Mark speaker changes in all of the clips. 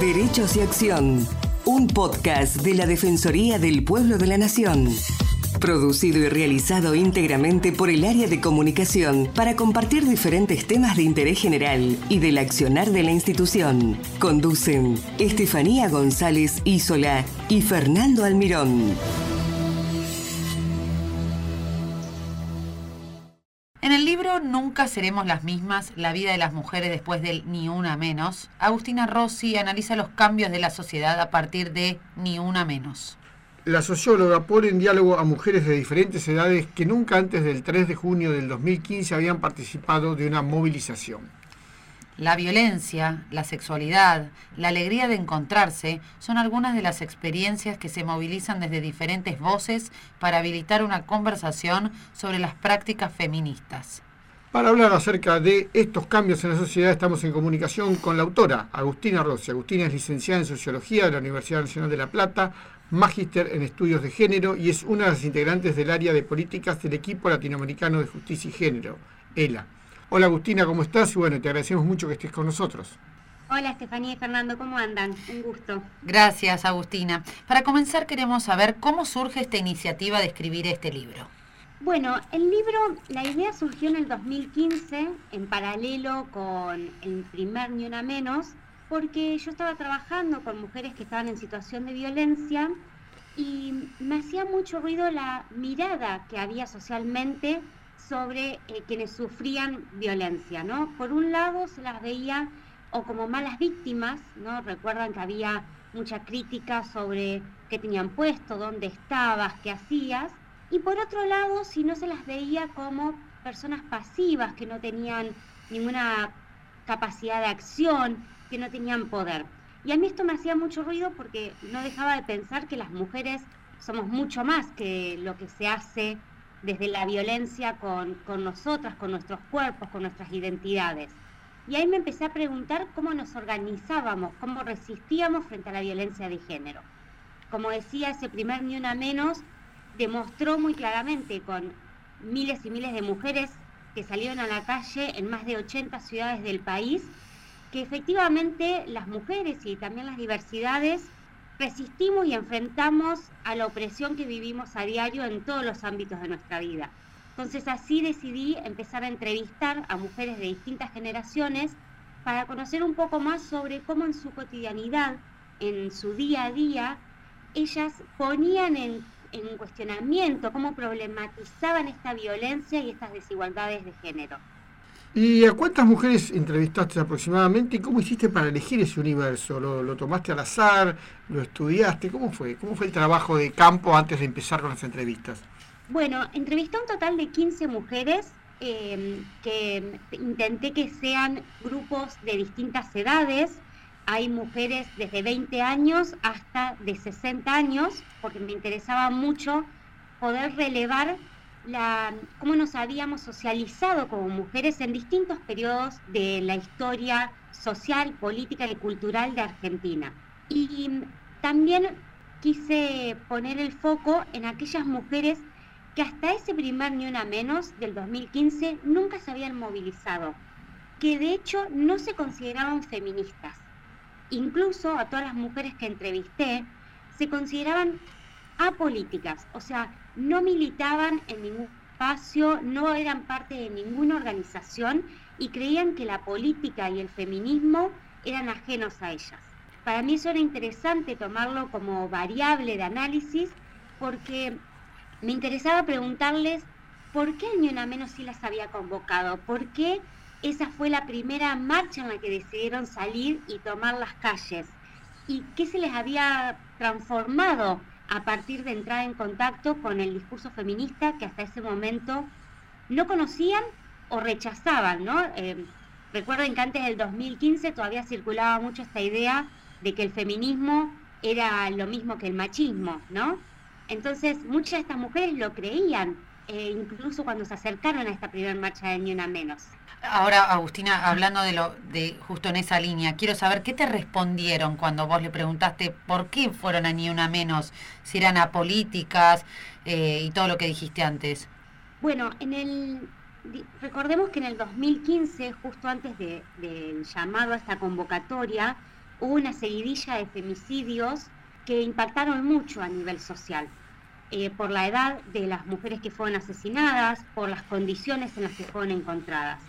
Speaker 1: Derechos y Acción, un podcast de la Defensoría del Pueblo de la Nación. Producido y realizado íntegramente por el área de comunicación para compartir diferentes temas de interés general y del accionar de la institución. Conducen Estefanía González Isola y Fernando Almirón.
Speaker 2: Nunca seremos las mismas, la vida de las mujeres después del Ni una menos, Agustina Rossi analiza los cambios de la sociedad a partir de Ni una menos.
Speaker 3: La socióloga pone en diálogo a mujeres de diferentes edades que nunca antes del 3 de junio del 2015 habían participado de una movilización.
Speaker 2: La violencia, la sexualidad, la alegría de encontrarse son algunas de las experiencias que se movilizan desde diferentes voces para habilitar una conversación sobre las prácticas feministas.
Speaker 3: Para hablar acerca de estos cambios en la sociedad estamos en comunicación con la autora, Agustina Rossi. Agustina es licenciada en Sociología de la Universidad Nacional de La Plata, magíster en Estudios de Género y es una de las integrantes del área de políticas del equipo latinoamericano de justicia y género, ELA. Hola Agustina, ¿cómo estás? Y bueno, te agradecemos mucho que estés con nosotros.
Speaker 4: Hola Estefanía y Fernando, ¿cómo andan? Un gusto.
Speaker 2: Gracias, Agustina. Para comenzar queremos saber cómo surge esta iniciativa de escribir este libro.
Speaker 4: Bueno, el libro, la idea surgió en el 2015 en paralelo con el primer Ni Una Menos, porque yo estaba trabajando con mujeres que estaban en situación de violencia y me hacía mucho ruido la mirada que había socialmente sobre eh, quienes sufrían violencia, ¿no? Por un lado se las veía o como malas víctimas, ¿no? Recuerdan que había mucha crítica sobre qué tenían puesto, dónde estabas, qué hacías, y por otro lado, si no se las veía como personas pasivas que no tenían ninguna capacidad de acción, que no tenían poder. Y a mí esto me hacía mucho ruido porque no dejaba de pensar que las mujeres somos mucho más que lo que se hace desde la violencia con, con nosotras, con nuestros cuerpos, con nuestras identidades. Y ahí me empecé a preguntar cómo nos organizábamos, cómo resistíamos frente a la violencia de género. Como decía, ese primer Ni Una Menos demostró muy claramente con miles y miles de mujeres que salieron a la calle en más de 80 ciudades del país, que efectivamente las mujeres y también las diversidades resistimos y enfrentamos a la opresión que vivimos a diario en todos los ámbitos de nuestra vida. Entonces así decidí empezar a entrevistar a mujeres de distintas generaciones para conocer un poco más sobre cómo en su cotidianidad, en su día a día, ellas ponían en en cuestionamiento, cómo problematizaban esta violencia y estas desigualdades de género.
Speaker 3: ¿Y a cuántas mujeres entrevistaste aproximadamente y cómo hiciste para elegir ese universo? ¿Lo, tomaste al azar? ¿Lo estudiaste? ¿Cómo fue? ¿Cómo fue el trabajo de campo antes de empezar con las entrevistas?
Speaker 4: Bueno, entrevisté a un total de 15 mujeres eh, que intenté que sean grupos de distintas edades, hay mujeres desde 20 años hasta de 60 años, porque me interesaba mucho poder relevar cómo nos habíamos socializado como mujeres en distintos periodos de la historia social, política y cultural de Argentina. Y también quise poner el foco en aquellas mujeres que hasta ese primer Ni Una Menos del 2015 nunca se habían movilizado, que de hecho no se consideraban feministas incluso a todas las mujeres que entrevisté, se consideraban apolíticas, o sea, no militaban en ningún espacio, no eran parte de ninguna organización y creían que la política y el feminismo eran ajenos a ellas. Para mí eso era interesante tomarlo como variable de análisis porque me interesaba preguntarles por qué Ni Una Menos sí las había convocado, por qué esa fue la primera marcha en la que decidieron salir y tomar las calles. ¿Y qué se les había transformado a partir de entrar en contacto con el discurso feminista que hasta ese momento no conocían o rechazaban, ¿no? Eh, recuerden que antes del 2015 todavía circulaba mucho esta idea de que el feminismo era lo mismo que el machismo, ¿no? Entonces muchas de estas mujeres lo creían, eh, incluso cuando se acercaron a esta primera marcha de Ni Una Menos.
Speaker 2: Ahora, Agustina, hablando de lo de justo en esa línea, quiero saber qué te respondieron cuando vos le preguntaste por qué fueron a Ni Una Menos, si eran apolíticas eh, y todo lo que dijiste antes.
Speaker 4: Bueno, recordemos que en el 2015, justo antes del llamado a esta convocatoria, hubo una seguidilla de femicidios que impactaron mucho a nivel social. Eh, por la edad de las mujeres que fueron asesinadas, por las condiciones en las que fueron encontradas.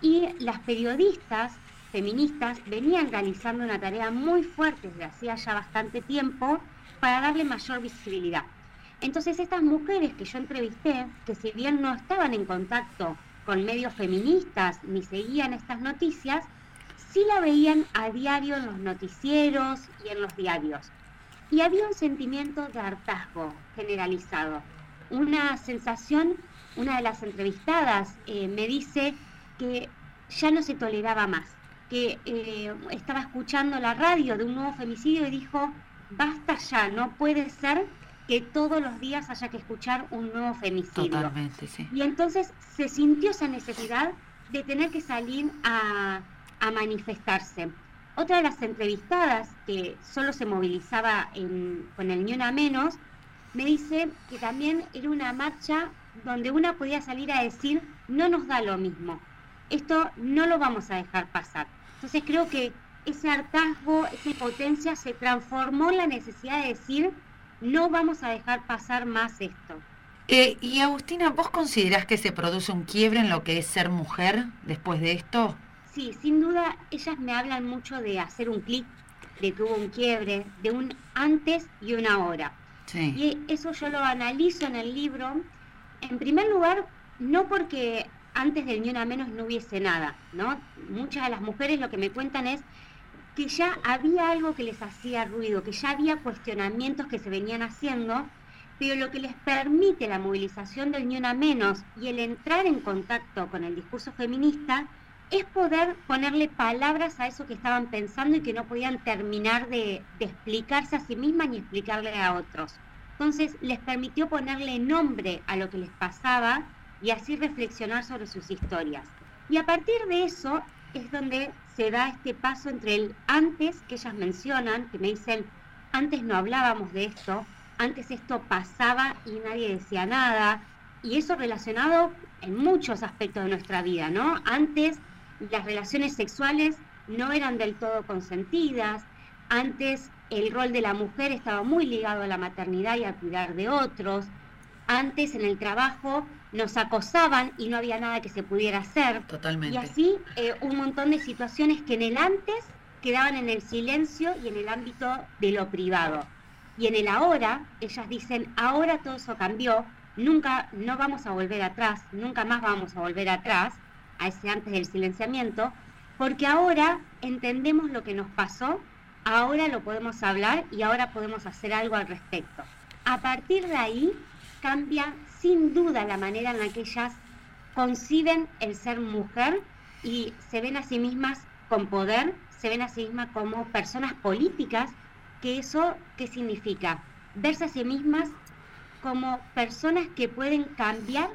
Speaker 4: Y las periodistas feministas venían realizando una tarea muy fuerte desde hacía ya bastante tiempo para darle mayor visibilidad. Entonces estas mujeres que yo entrevisté, que si bien no estaban en contacto con medios feministas ni seguían estas noticias, sí la veían a diario en los noticieros y en los diarios. Y había un sentimiento de hartazgo generalizado, una sensación, una de las entrevistadas eh, me dice que ya no se toleraba más, que eh, estaba escuchando la radio de un nuevo femicidio y dijo, basta ya, no puede ser que todos los días haya que escuchar un nuevo femicidio.
Speaker 2: Totalmente, sí.
Speaker 4: Y entonces se sintió esa necesidad de tener que salir a, a manifestarse. Otra de las entrevistadas, que solo se movilizaba con el Ni Una Menos, me dice que también era una marcha donde una podía salir a decir, no nos da lo mismo, esto no lo vamos a dejar pasar. Entonces creo que ese hartazgo, esa impotencia se transformó en la necesidad de decir, no vamos a dejar pasar más esto.
Speaker 2: Eh, y Agustina, ¿vos considerás que se produce un quiebre en lo que es ser mujer después de esto?
Speaker 4: Sí, sin duda, ellas me hablan mucho de hacer un clic, de que hubo un quiebre, de un antes y un ahora. Sí. Y eso yo lo analizo en el libro. En primer lugar, no porque antes del ni una menos no hubiese nada, ¿no? Muchas de las mujeres lo que me cuentan es que ya había algo que les hacía ruido, que ya había cuestionamientos que se venían haciendo, pero lo que les permite la movilización del ni una menos y el entrar en contacto con el discurso feminista es poder ponerle palabras a eso que estaban pensando y que no podían terminar de, de explicarse a sí mismas ni explicarle a otros. Entonces les permitió ponerle nombre a lo que les pasaba y así reflexionar sobre sus historias. Y a partir de eso es donde se da este paso entre el antes que ellas mencionan, que me dicen, antes no hablábamos de esto, antes esto pasaba y nadie decía nada, y eso relacionado en muchos aspectos de nuestra vida, ¿no? Antes las relaciones sexuales no eran del todo consentidas, antes el rol de la mujer estaba muy ligado a la maternidad y a cuidar de otros, antes en el trabajo nos acosaban y no había nada que se pudiera hacer.
Speaker 2: Totalmente.
Speaker 4: Y así eh, un montón de situaciones que en el antes quedaban en el silencio y en el ámbito de lo privado. Y en el ahora, ellas dicen, ahora todo eso cambió, nunca, no vamos a volver atrás, nunca más vamos a volver atrás, a ese antes del silenciamiento, porque ahora entendemos lo que nos pasó, ahora lo podemos hablar y ahora podemos hacer algo al respecto. A partir de ahí cambia sin duda la manera en la que ellas conciben el ser mujer y se ven a sí mismas con poder, se ven a sí mismas como personas políticas, que eso, ¿qué significa? Verse a sí mismas como personas que pueden cambiar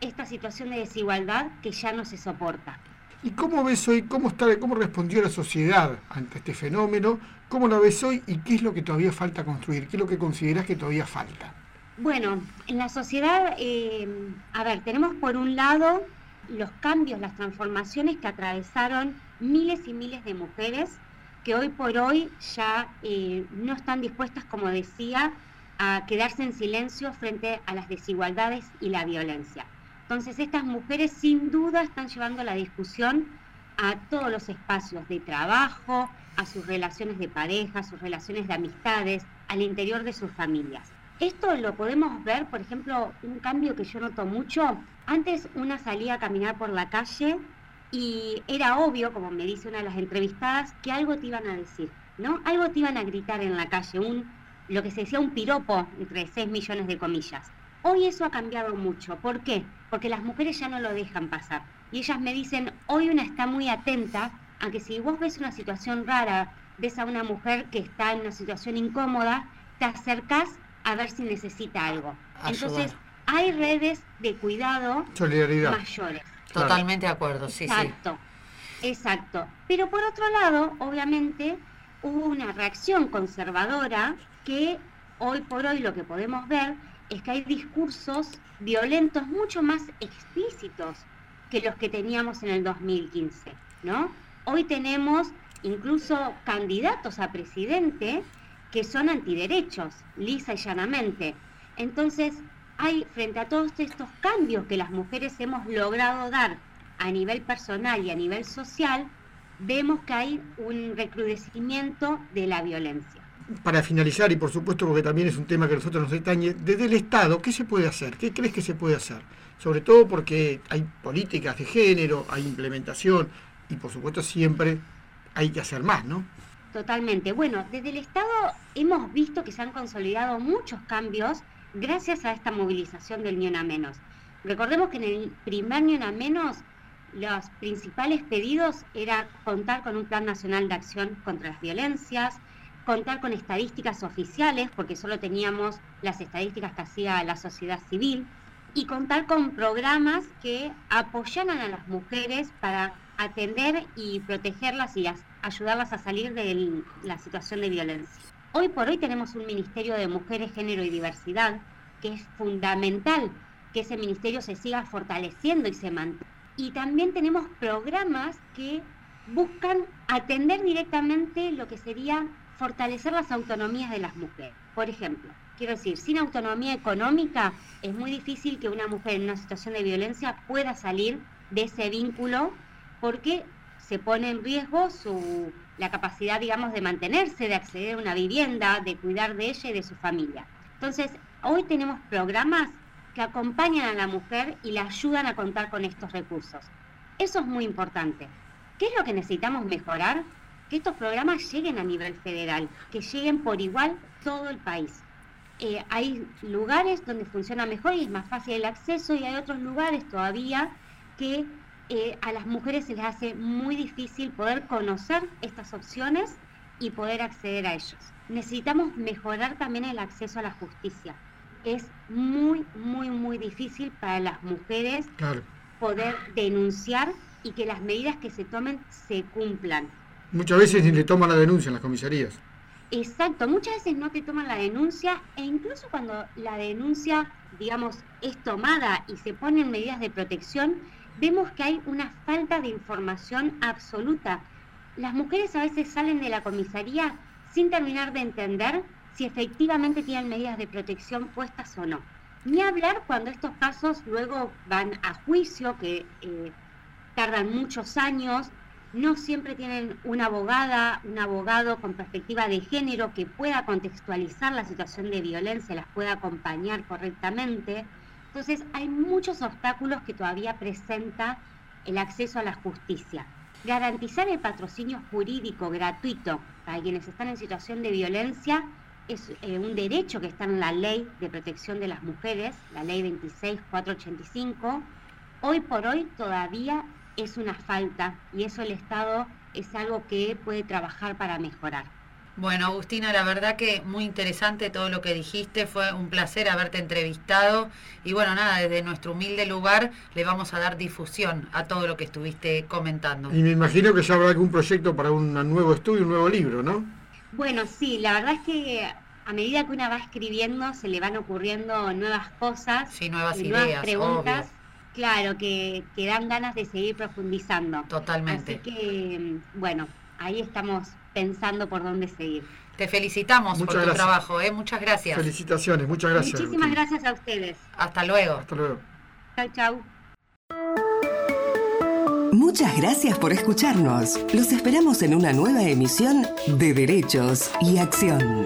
Speaker 4: esta situación de desigualdad que ya no se soporta.
Speaker 3: ¿Y cómo ves hoy, cómo, está, cómo respondió la sociedad ante este fenómeno? ¿Cómo la ves hoy y qué es lo que todavía falta construir? ¿Qué es lo que consideras que todavía falta?
Speaker 4: Bueno, en la sociedad, eh, a ver, tenemos por un lado los cambios, las transformaciones que atravesaron miles y miles de mujeres que hoy por hoy ya eh, no están dispuestas, como decía, a quedarse en silencio frente a las desigualdades y la violencia. Entonces estas mujeres sin duda están llevando la discusión a todos los espacios de trabajo, a sus relaciones de pareja, a sus relaciones de amistades, al interior de sus familias. Esto lo podemos ver, por ejemplo, un cambio que yo noto mucho. Antes una salía a caminar por la calle y era obvio, como me dice una de las entrevistadas, que algo te iban a decir, ¿no? Algo te iban a gritar en la calle, un, lo que se decía un piropo, entre 6 millones de comillas. Hoy eso ha cambiado mucho. ¿Por qué? Porque las mujeres ya no lo dejan pasar. Y ellas me dicen, hoy una está muy atenta a que si vos ves una situación rara, ves a una mujer que está en una situación incómoda, te acercás a ver si necesita algo. Entonces, hay redes de cuidado mayores.
Speaker 2: Totalmente de acuerdo, sí,
Speaker 4: exacto, Exacto. Pero por otro lado, obviamente, hubo una reacción conservadora que hoy por hoy lo que podemos ver es que hay discursos violentos mucho más explícitos que los que teníamos en el 2015, ¿no? Hoy tenemos incluso candidatos a presidente que son antiderechos, lisa y llanamente. Entonces, hay frente a todos estos cambios que las mujeres hemos logrado dar a nivel personal y a nivel social, vemos que hay un recrudecimiento de la violencia.
Speaker 3: Para finalizar, y por supuesto porque también es un tema que a nosotros nos atañe, desde el Estado, ¿qué se puede hacer? ¿Qué crees que se puede hacer? Sobre todo porque hay políticas de género, hay implementación y por supuesto siempre hay que hacer más, ¿no?
Speaker 4: Totalmente. Bueno, desde el Estado hemos visto que se han consolidado muchos cambios gracias a esta movilización del Ni Menos. Recordemos que en el primer Ni Menos los principales pedidos era contar con un Plan Nacional de Acción contra las Violencias, contar con estadísticas oficiales, porque solo teníamos las estadísticas que hacía la sociedad civil, y contar con programas que apoyaran a las mujeres para atender y protegerlas y ayudarlas a salir de la situación de violencia. Hoy por hoy tenemos un Ministerio de Mujeres, Género y Diversidad, que es fundamental que ese ministerio se siga fortaleciendo y se mantenga y también tenemos programas que buscan atender directamente lo que sería fortalecer las autonomías de las mujeres. Por ejemplo, quiero decir, sin autonomía económica es muy difícil que una mujer en una situación de violencia pueda salir de ese vínculo porque se pone en riesgo su, la capacidad, digamos, de mantenerse, de acceder a una vivienda, de cuidar de ella y de su familia. Entonces, hoy tenemos programas que acompañan a la mujer y la ayudan a contar con estos recursos. Eso es muy importante. ¿Qué es lo que necesitamos mejorar? Que estos programas lleguen a nivel federal, que lleguen por igual todo el país. Eh, hay lugares donde funciona mejor y es más fácil el acceso y hay otros lugares todavía que eh, a las mujeres se les hace muy difícil poder conocer estas opciones y poder acceder a ellos. Necesitamos mejorar también el acceso a la justicia es muy, muy, muy difícil para las mujeres poder denunciar y que las medidas que se tomen se cumplan.
Speaker 3: Muchas veces ni le toman la denuncia en las comisarías.
Speaker 4: Exacto, muchas veces no te toman la denuncia e incluso cuando la denuncia, digamos, es tomada y se ponen medidas de protección, vemos que hay una falta de información absoluta. Las mujeres a veces salen de la comisaría sin terminar de entender si efectivamente tienen medidas de protección puestas o no. Ni hablar cuando estos casos luego van a juicio, que eh, tardan muchos años, no siempre tienen una abogada, un abogado con perspectiva de género que pueda contextualizar la situación de violencia, las pueda acompañar correctamente. Entonces hay muchos obstáculos que todavía presenta el acceso a la justicia. Garantizar el patrocinio jurídico gratuito para quienes están en situación de violencia es eh, un derecho que está en la ley de protección de las mujeres, la ley 26485. Hoy por hoy todavía es una falta y eso el Estado es algo que puede trabajar para mejorar.
Speaker 2: Bueno, Agustina, la verdad que muy interesante todo lo que dijiste, fue un placer haberte entrevistado y bueno, nada, desde nuestro humilde lugar le vamos a dar difusión a todo lo que estuviste comentando.
Speaker 3: Y me imagino que ya habrá algún proyecto para un nuevo estudio, un nuevo libro, ¿no?
Speaker 4: Bueno, sí, la verdad es que a medida que una va escribiendo se le van ocurriendo nuevas cosas,
Speaker 2: sí, nuevas, ideas, nuevas
Speaker 4: preguntas, claro, que, que, dan ganas de seguir profundizando.
Speaker 2: Totalmente.
Speaker 4: Así que, bueno, ahí estamos pensando por dónde seguir.
Speaker 2: Te felicitamos por tu trabajo, ¿eh? muchas gracias.
Speaker 3: Felicitaciones, muchas gracias.
Speaker 4: Muchísimas gracias a ustedes.
Speaker 2: Hasta luego.
Speaker 3: Hasta luego.
Speaker 4: Chau, chau.
Speaker 1: Muchas gracias por escucharnos. Los esperamos en una nueva emisión de Derechos y Acción.